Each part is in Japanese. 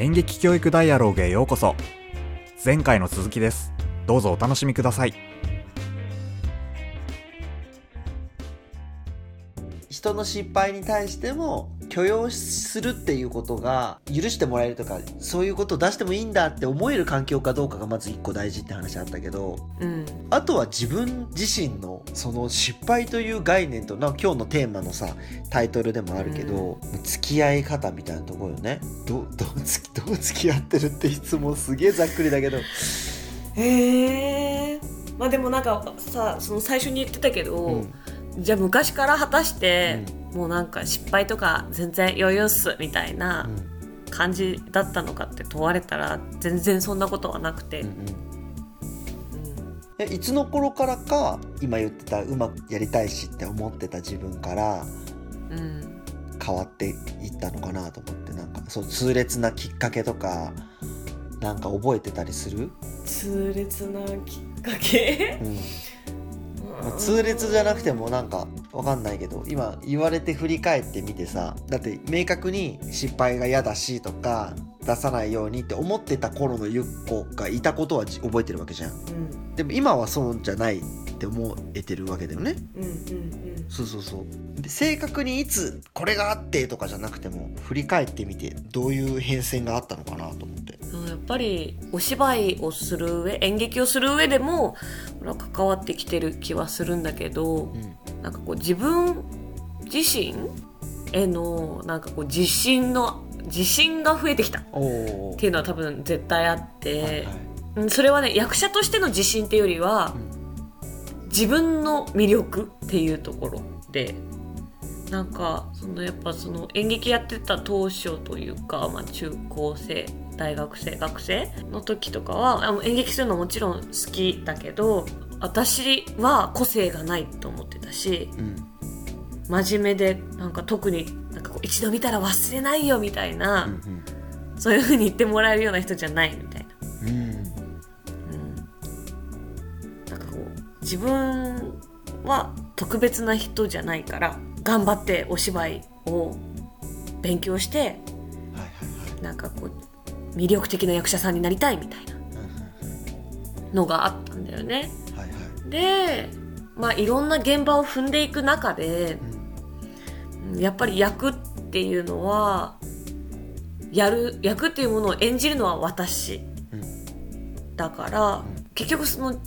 演劇教育ダイアローグへようこそ。前回の続きです。どうぞお楽しみください。人の失敗に対しても許容するっていうことが許してもらえるとかそういうことを出してもいいんだって思える環境かどうかがまず一個大事って話あったけどうん。あとは自分自身のその失敗という概念とな今日のテーマのさタイトルでもあるけど、付き合い方みたいなところよね。どどうつきどう付き合ってるって質問すげえざっくりだけど。へえまあでもなんかさその最初に言ってたけど、うん。じゃあ昔から果たして、もうなんか失敗とか全然余裕っすみたいな感じだったのかって問われたら全然そんなことはなくて、うんうん。うん。えいつの頃からか今言ってたうまくやりたいしって思ってた自分からうん。変わっていったのかなと思ってなんかそう痛烈なきっかけとかなんか覚えてたりする、痛烈なきっかけ？うん。まあ痛烈じゃなくてもなんかわかんないけど今言われて振り返ってみてさだって明確に失敗が嫌だしとか出さないようにって思ってた頃のゆっこがいたことはじ覚えてるわけじゃん。うん。でも今はそうじゃないって思えてるわけだよね。うんうんそうそうそう。で正確にいつこれがあってとかじゃなくても振り返ってみてどういう変遷があったのかなと思って。うんやっぱりお芝居をする上演劇をする上でも関わってきてる気はするんだけどうんなんかこう自分自身へのなんかこう自信の自信が増えてきた。っていうのは多分絶対あって、はいはい。うんそれはね役者としての自信っていうよりは、自分の魅力っていうところで。なんかそのやっぱその演劇やってた当初というか、まあ、中高生大学生学生の時とかは演劇するのもちろん好きだけど私は個性がないと思ってたしうん真面目でなんか特になんかこう一度見たら忘れないよみたいな、うんそういう風に言ってもらえるような人じゃないみたいな。うんうんなんかこう自分は特別な人じゃないから頑張ってお芝居を勉強してはいはいはいなんかこう魅力的な役者さんになりたいみたいなのがあったんだよね。でまあいろんな現場を踏んでいく中でやっぱり役っていうのはやる役っていうものを演じるのは私うん。だから、結局その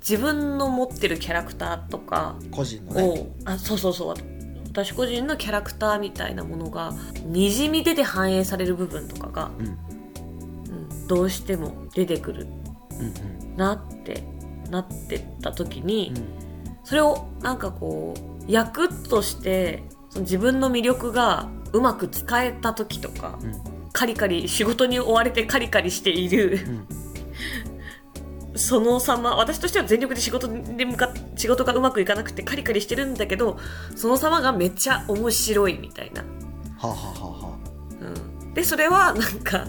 自分の持ってるキャラクターとか個人のね。を、あそうそうそう。私個人のキャラクターみたいなものがにじみ出て反映される部分とかが、うん。うん、どうしても出てくるうん。なってなってった時に、うん。それをなんかこう役としてその自分の魅力がうまく使えた時とか、うん。カリカリ仕事に追われてカリカリしているうん。その様私としては全力で仕事で向かっ仕事がうまくいかなくてカリカリしてるんだけどその様がめっちゃ面白いみたいな、はあ、はあはうん、でそれはなんか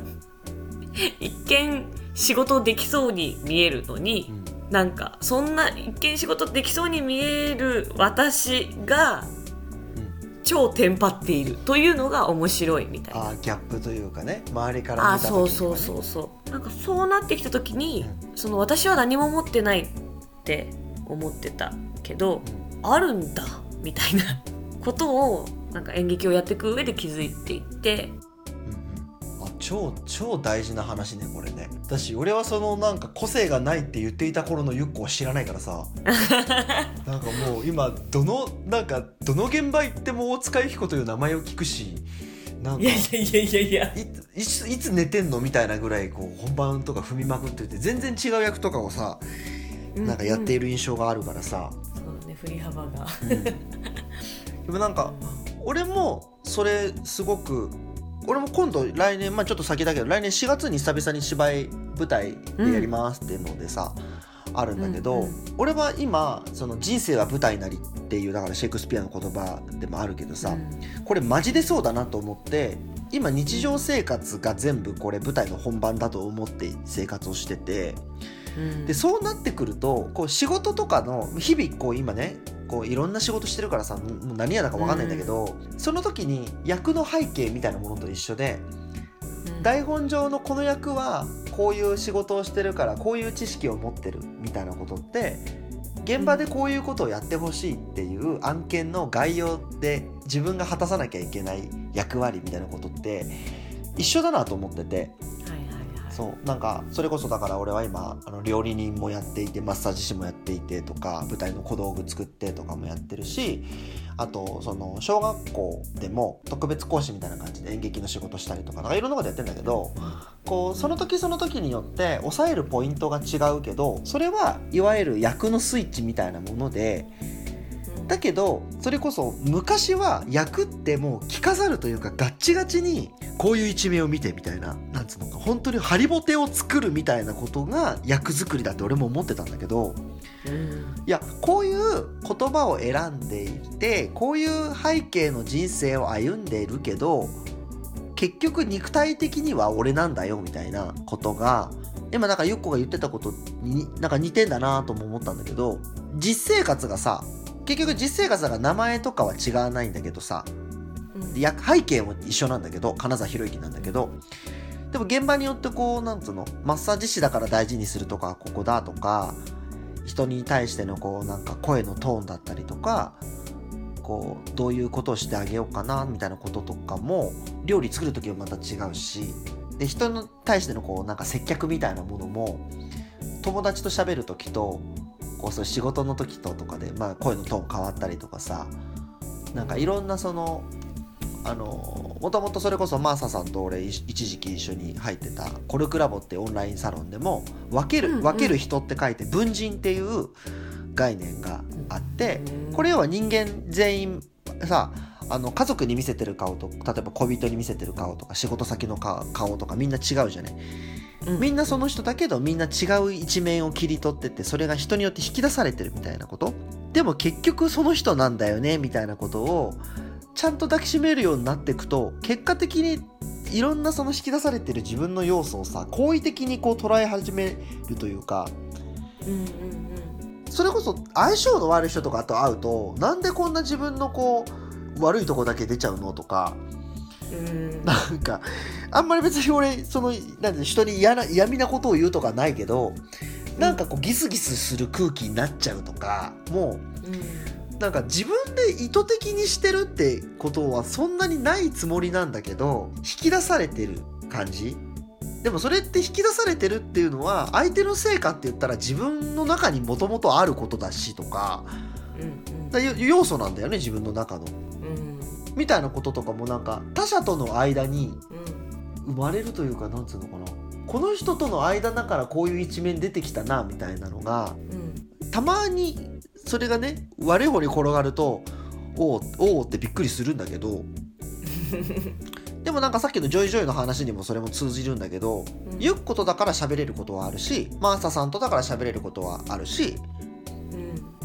一見仕事できそうに見えるのにあ、うんなんかそんな一見仕事できそうに見える私がうん超テンパっているというのが面白いみたいな。あーギャップというかね。周りからあ見た時ね。そうそうそうそう。なんかそうなってきた時に、うその私は何も持ってないって思ってたけど、あるんだみたいなことをなんか演劇をやっていく上で気づいていって超超大事な話ねこれね。私俺はそのなんか個性がないって言っていた頃のゆっこは知らないからさ。なんかもう今どのなんかどの現場行っても大塚由紀子という名前を聞くしなんかいやいやいやいやいついつ寝てんのみたいなぐらいこう本番とか踏みまくってて全然違う役とかをさなんかやっている、る印象があるからさ、そうね振り幅が。うん。でもなんか俺もそれすごく俺も今度来年まあちょっと先だけど来年4月に久々に芝居舞台でやりますっていうのでさ、あるんだけど、うんうん俺は今その人生は舞台なりっていうだからシェイクスピアの言葉でもあるけどさ、これマジでそうだなと思って今日常生活が全部これ舞台の本番だと思って生活をしててうん。でそうなってくるとこう仕事とかの日々こう今ねこういろんな仕事してるからさもう何やだか分かんないんだけど、その時に役の背景みたいなものと一緒でうん。台本上のこの役はこういう仕事をしてるからこういう知識を持ってるみたいなことって現場でこういうことをやってほしいっていう案件の概要で自分が果たさなきゃいけない役割みたいなことって一緒だなと思っててそう。なんかそれこそだから俺は今あの料理人もやっていてマッサージ師もやっていてとか舞台の小道具作ってとかもやってるしあとその小学校でも特別講師みたいな感じで演劇の仕事したりとかなんかいろんなことやってんだけどこうその時その時によって抑えるポイントが違うけどそれはいわゆる役のスイッチみたいなものでだけどそれこそ昔は役ってもう着飾るというかガッチガチにこういう一面を見てみたいななんつうのか本当にハリボテを作るみたいなことが役作りだって俺も思ってたんだけどうんいやこういう言葉を選んでいてこういう背景の人生を歩んでいるけど結局肉体的には俺なんだよみたいなことが今なんかゆっこが言ってたことになんか似てんだなとも思ったんだけど実生活がさ結局実生活だから名前とかは違わないんだけどさ。うん。や背景も一緒なんだけど金沢博之なんだけど。でも現場によってこうなんつうのマッサージ師だから大事にするとかここだとか人に対してのこうなんか声のトーンだったりとかこうどういうことをしてあげようかなみたいなこととかも料理作る時はまた違うしで人に対してのこうなんか接客みたいなものも友達と喋る時とこうそう仕事の時ととかで、まあ、声のトーン変わったりとかさなんかいろんなそのあのもともとそれこそマーサさんと俺い一時期一緒に入ってたコルクラボってオンラインサロンでも分ける、うんうん。分ける人って書いて文人っていう概念があってうんこれ要は人間全員さあの家族に見せてる顔と例えば恋人に見せてる顔とか仕事先の顔顔とかみんな違うじゃない。うんみんなその人だけどみんな違う一面を切り取ってってそれが人によって引き出されてるみたいなこと？でも結局その人なんだよねみたいなことをちゃんと抱きしめるようになっていくと結果的にいろんなその引き出されてる自分の要素をさ好意的にこう捉え始めるというか。うんうん。それこそ相性の悪い人とかと会うとなんでこんな自分のこう悪いとこだけ出ちゃうのとかうん。うんなんかあんまり別に俺そのなんて人に嫌な嫌味なことを言うとかないけどなんかこうギスギスする空気になっちゃうとかもうなんか自分で意図的にしてるってことはそんなにないつもりなんだけど引き出されてる感じ。でもそれって引き出されてるっていうのは相手の成果って言ったら自分の中にもともとあることだしとかうんだ要要素なんだよね自分の中の。うんみたいなこととかもなんか他者との間にうん。生まれるというかなんつうのかな。この人との間だからこういう一面出てきたなみたいなのがうん。たまにそれがね悪い方に転がるとおうおうってびっくりするんだけど でもなんかさっきのジョイジョイの話にもそれも通じるんだけどうん。ゆっことだから喋れることはあるしマーサさんとだから喋れることはあるしうん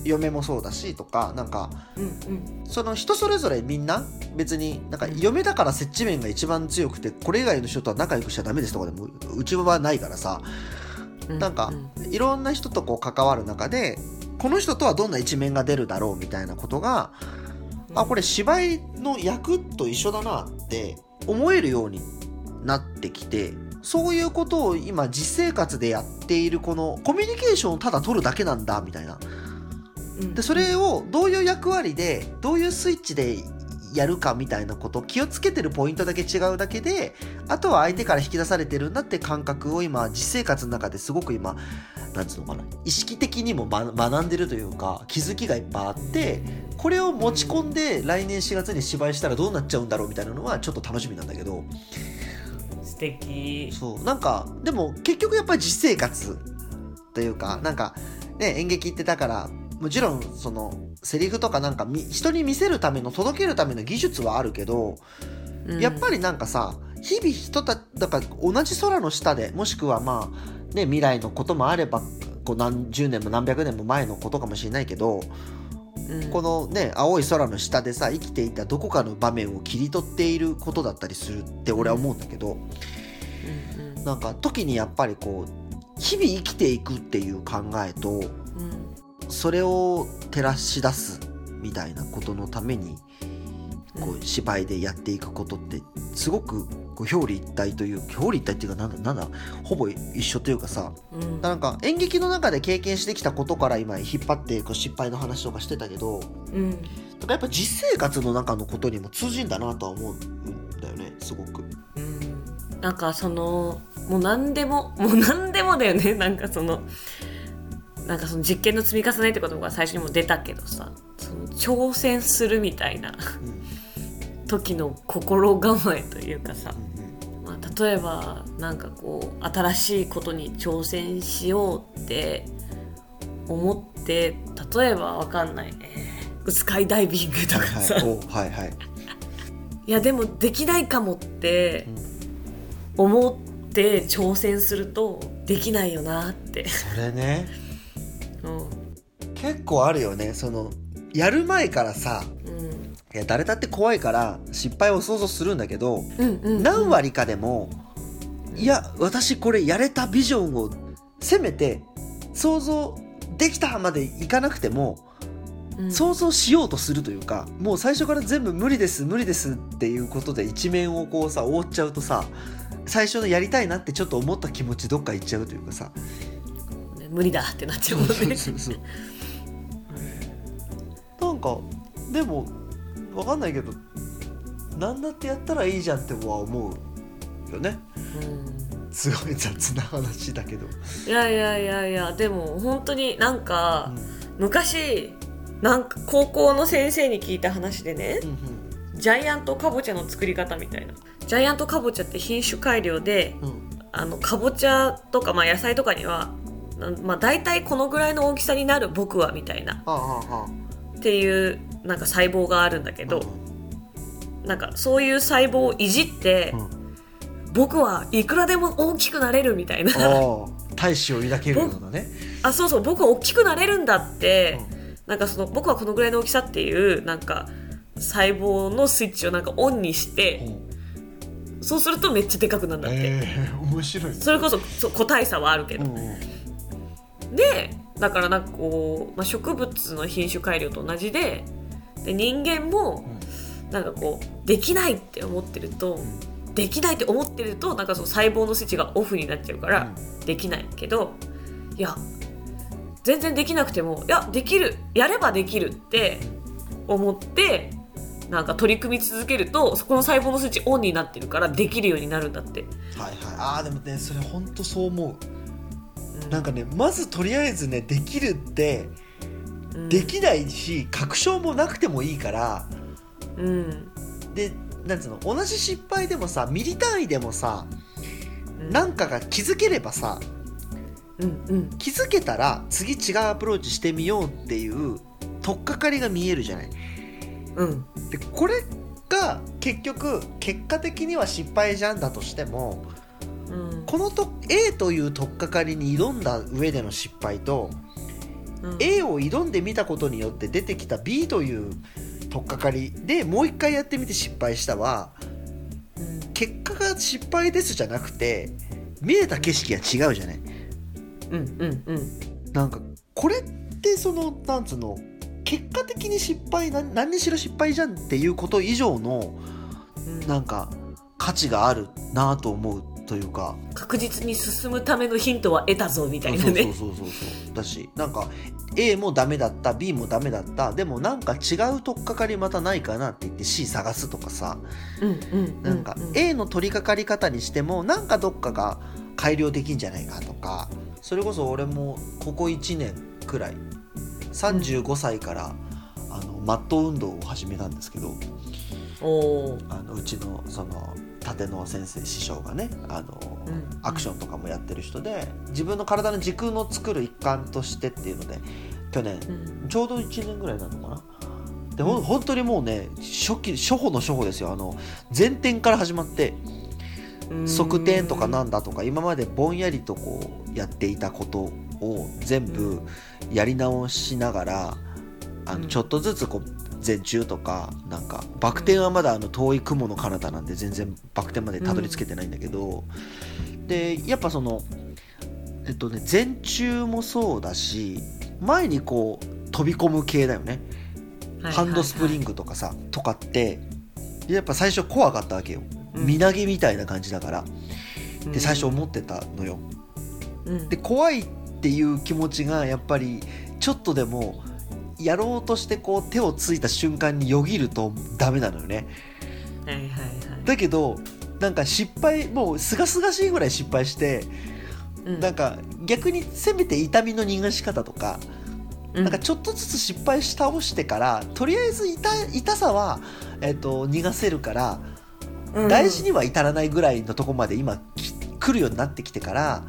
嫁もそうだしとかなんかうんうん。その人それぞれみんな別になんか嫁だから接地面が一番強くてこれ以外の人とは仲良くしちゃダメですとかでもうちはないからさ。うんなんかうんいろんな人とこう関わる中でこの人とはどんな一面が出るだろうみたいなことがあこれ芝居の役と一緒だなって思えるようになってきてそういうことを今実生活でやっているこのコミュニケーションをただ取るだけなんだみたいな。うんでそれをどういう役割でどういうスイッチでやるかみたいなこと気をつけてるポイントだけ違うだけであとは相手から引き出されてるんだって感覚を今実生活の中ですごく今なんつうのかな意識的にも、ま、学んでるというか気づきがいっぱいあってこれを持ち込んで来年4月に芝居したらどうなっちゃうんだろうみたいなのはちょっと楽しみなんだけど。素敵。そう。なんかでも結局やっぱり実生活というかなんかね演劇ってだからもちろんそのセリフとかなんかみ人に見せるための届けるための技術はあるけど、やっぱりなんかさ日々人ただから同じ空の下でもしくはまあね未来のこともあればこう何十年も何百年も前のことかもしれないけど、うん。このね青い空の下でさ生きていたどこかの場面を切り取っていることだったりするって俺は思うんだけど、うん。うんなんか時にやっぱりこう日々生きていくっていう考えとうんそれを照らし出すみたいなことのためにこう芝居でやっていくことってすごくこう表裏一体という表裏一体っていうかなんだなんだほぼ一緒というかさうん。なんか演劇の中で経験してきたことから今引っ張ってこう失敗の話とかしてたけどうん。なんかやっぱ実生活の中のことにも通じんだなとは思うんだよねすごく。うん。なんかそのもう何でももう何でもだよね。なんかそのなんかその実験の積み重ねってことが最初にも出たけどさその挑戦するみたいな時の心構えというかさ、まあ、例えばなんかこう新しいことに挑戦しようって思って例えばわかんない、えースカイダイビングとかさ、はいはい、いやでもできないかもって思って挑戦するとできないよなって、それね。うん結構あるよね。そのやる前からさうん。いや誰だって怖いから失敗を想像するんだけどうんうん、何割かでもいや私これやれたビジョンをせめて想像できたまでいかなくてもうん。想像しようとするというかもう最初から全部無理です無理ですっていうことで一面をこうさ覆っちゃうとさ最初のやりたいなってちょっと思った気持ちどっか行っちゃうというかさね無理だってなっちゃうもんね。なんかでもわかんないけど何だってやったらいいじゃんっては思うよね。うん。すごい雑な話だけど、いやいやいやいやでも本当になんか、昔なんか高校の先生に聞いた話でねうんジャイアントカボチャの作り方みたいな。ジャイアントカボチャって品種改良でうん。うんあのかぼちゃとか、まあ、野菜とかにはなまあ、大体このぐらいの大きさになる僕はみたいな。はあはあはっていうなんか細胞があるんだけあど、なんかそういう細胞をいじって、うん。僕はいくらでも大きくなれるみたいな。大志を抱けるようなね。あそうそう僕は大きくなれるんだって、なんかその僕はこのぐらいの大きさっていうなんか細胞のスイッチをなんかオンにしてそうするとめっちゃでかくなるんだって、ええ面白い。ねそれこそそう個体差はあるけど、うんうんでだからなんかこう、まあ、植物の品種改良と同じでで人間もなんかこうできないって思ってると、できないって思ってるとなんかその細胞のスイッチがオフになっちゃうから、できないけどいや全然できなくてもいやできるやればできるって思ってなんか取り組み続けるとそこの細胞のスイッチオンになってるからできるようになるんだって。はいはい。ああでもねそれ本当そう思う。うんなんかねまずとりあえずねできるってうん。できないし確証もなくてもいいからうん。でなんつうの同じ失敗でもさミリ単位でもさうん。なんかが気づければさうんうん。気づけたら次違うアプローチしてみようっていう取っかかりが見えるじゃない。うん。でこれが結局結果的には失敗じゃんだとしてもうんこのと A という取っかかりに挑んだ上での失敗とうん。A を挑んでみたことによって出てきた B という取っかかりでもう一回やってみて失敗したはうん。結果が失敗ですじゃなくて見えた景色が違うじゃない。うんうんうん。なんかこれってそのなんつうの結果的に失敗な何にしろ失敗じゃんっていうこと以上のうん。なんか価値があるなと思うというか。確実に進むためのヒントは得たぞみたいなそうそうねそうそうそう。だしなんか A もダメだった B もダメだった。でもなんか違う取っかかりまたないかなって言って C 探すとかさ。うんうんなんかう A の取り掛かり方にしてもなんかどっかが改良できんじゃないかとか。それこそ俺もここ1年くらい35歳からあのマット運動を始めたんですけど。あのうちのその立野先生師匠がねあの、うん。アクションとかもやってる人で自分の体の軸の作る一環としてっていうので去年うん。ちょうど1年ぐらいなのかな。でほん本当にもうね初期初歩の初歩ですよ。あの前転から始まって側転とかなんだとか今までぼんやりとこうやっていたことを全部やり直しながらあうん。のちょっとずつこう前中とかなんかバク転はまだあの遠い雲の彼方なんで全然バク転までたどり着けてないんだけどでやっぱそのえっとね前中もそうだし前にこう飛び込む系だよね。ハンドスプリンググとかさとかってやっぱ最初怖かったわけよ、うん。身投げみたいな感じだから。うん。で最初思ってたのよ。うん。で怖いっていう気持ちがやっぱりちょっとでもやろうとしてこう手をついた瞬間によぎるとダメなのよね。はいはいはい。だけどなんか失敗もうすがすがしいぐらい失敗してうん。なんか逆にせめて痛みの逃がし方とかうん。なんかちょっとずつ失敗し倒してからとりあえず痛痛さは、えっと逃がせるからうん。大事には至らないぐらいのとこまで今き来るようになってきてから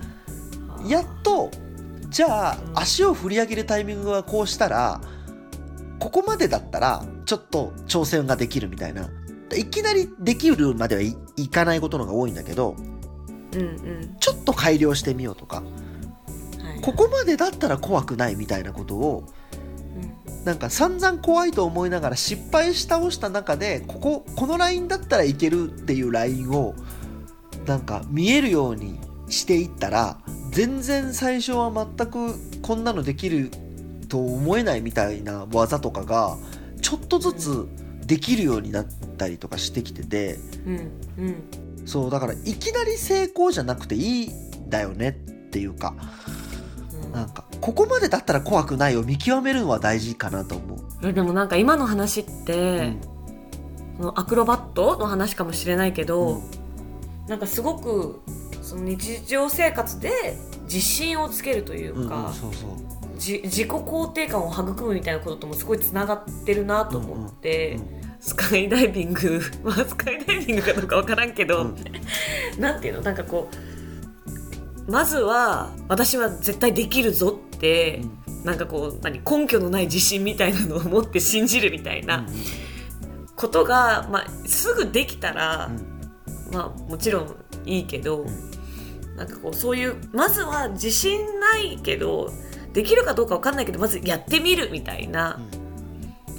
やっとじゃあうん足を振り上げるタイミングはこうしたらここまでだったらちょっと挑戦ができるみたいな。いきなりできるまではい、いかないことのが多いんだけどうんうん。ちょっと改良してみようとか。はい。ここまでだったら怖くないみたいなことをうん。なんか散々怖いと思いながら失敗し倒した中でこここのラインだったらいけるっていうラインをなんか見えるようにしていったら全然最初は全くこんなのできると思えないみたいな技とかがちょっとずつできるようになったりとかしてきててうんうん。そうだからいきなり成功じゃなくていいんだよねっていうかうん。なんかここまでだったら怖くないを見極めるのは大事かなと思う。えでもなんか今の話って、そのアクロバットの話かもしれないけど、うん。なんかすごくその日常生活で自信をつけるといううんうんか、そうそう。じ自己肯定感を育むみたいなことともすごいつながってるなと思って、うんうんスカイダイビング まあスカイダイビングかどうかわからんけど、うん。なんていうの？なんかこうまずは私は絶対できるぞって、なんかこう何？根拠のない自信みたいなのを持って信じるみたいなことが、まあ、すぐできたら、まあもちろんいいけど、なんかこうそういうまずは自信ないけどできるかどうかわかんないけどまずやってみるみたいな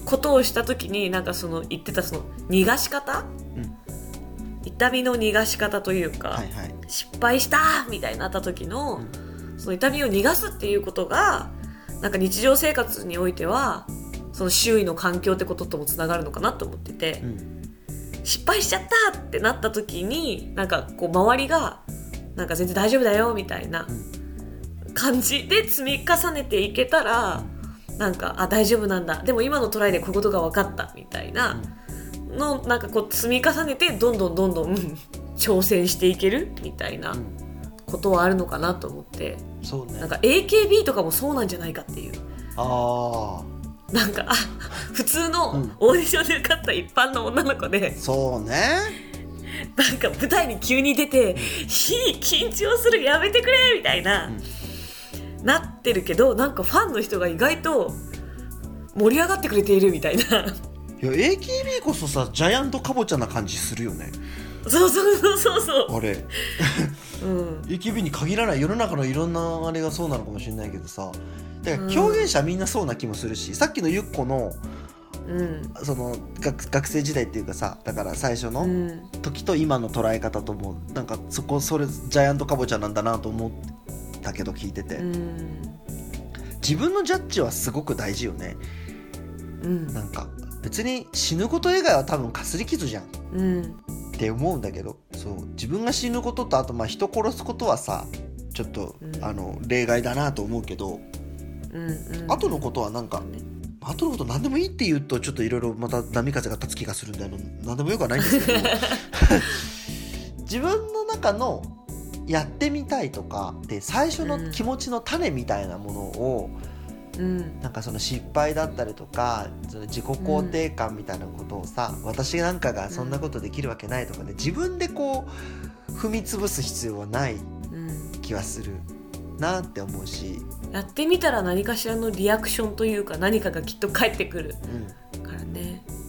ことをした時になんかその言ってたその逃がし方、うん。痛みの逃がし方というか、はいはい。失敗したみたいになった時の、うその痛みを逃がすっていうことがなんか日常生活においてはその周囲の環境ってことともつながるのかなと思ってて、うん。失敗しちゃったってなった時になんかこう周りがなんか全然大丈夫だよみたいな感じで積み重ねていけたらなんかあ大丈夫なんだ。でも今のトライでこういうことが分かったみたいなのなんかこう積み重ねてどんどんどんどんうん挑戦していけるみたいなうんことはあるのかなと思って。そうね。なんか AKB とかもそうなんじゃないかっていう。あなんかあ普通のうん。オーディションで受かった一般の女の子であそうね。なんか舞台に急に出て「ひ緊張するやめてくれ!」みたいな、なってるけどなんかファンの人が意外と盛り上がってくれているみたいな。いや AKB こそさジャイアントカボチャな感じするよね。そうそうそうそうそあれ。う、うん、AKB に限らない世の中のいろんなあれがそうなのかもしれないけどさ。だからうん。表現者みんなそうな気もするし、さっきのゆっこのうん。その学学生時代っていうかさだから最初うのん。時と今の捉え方ともなんかそこそれジャイアントカボチャなんだなと思ったけど聞いてて、うん。自分のジャッジはすごく大事よね。うん。なんか別に死ぬこと以外は多分かすり傷じゃん。うん。って思うんだけど。そう自分が死ぬこととあとまあ人殺すことはさちょっと、うん。あの例外だなと思うけど。うんうん。後のことはなんか後のこと何でもいいって言うとちょっといろいろまた波風が立つ気がするんであの何でもよくはないんですけど。自分の中のやってみたいとかで最初の気持ちの種みたいなものを、うん。なんかその失敗だったりとかその自己肯定感みたいなことをさ、私なんかがそんなことできるわけないとかね自分でこう踏み潰す必要はないうん。気はするなって思うし、やってみたら何かしらのリアクションというか何かがきっと返ってくるうん、からね、うん、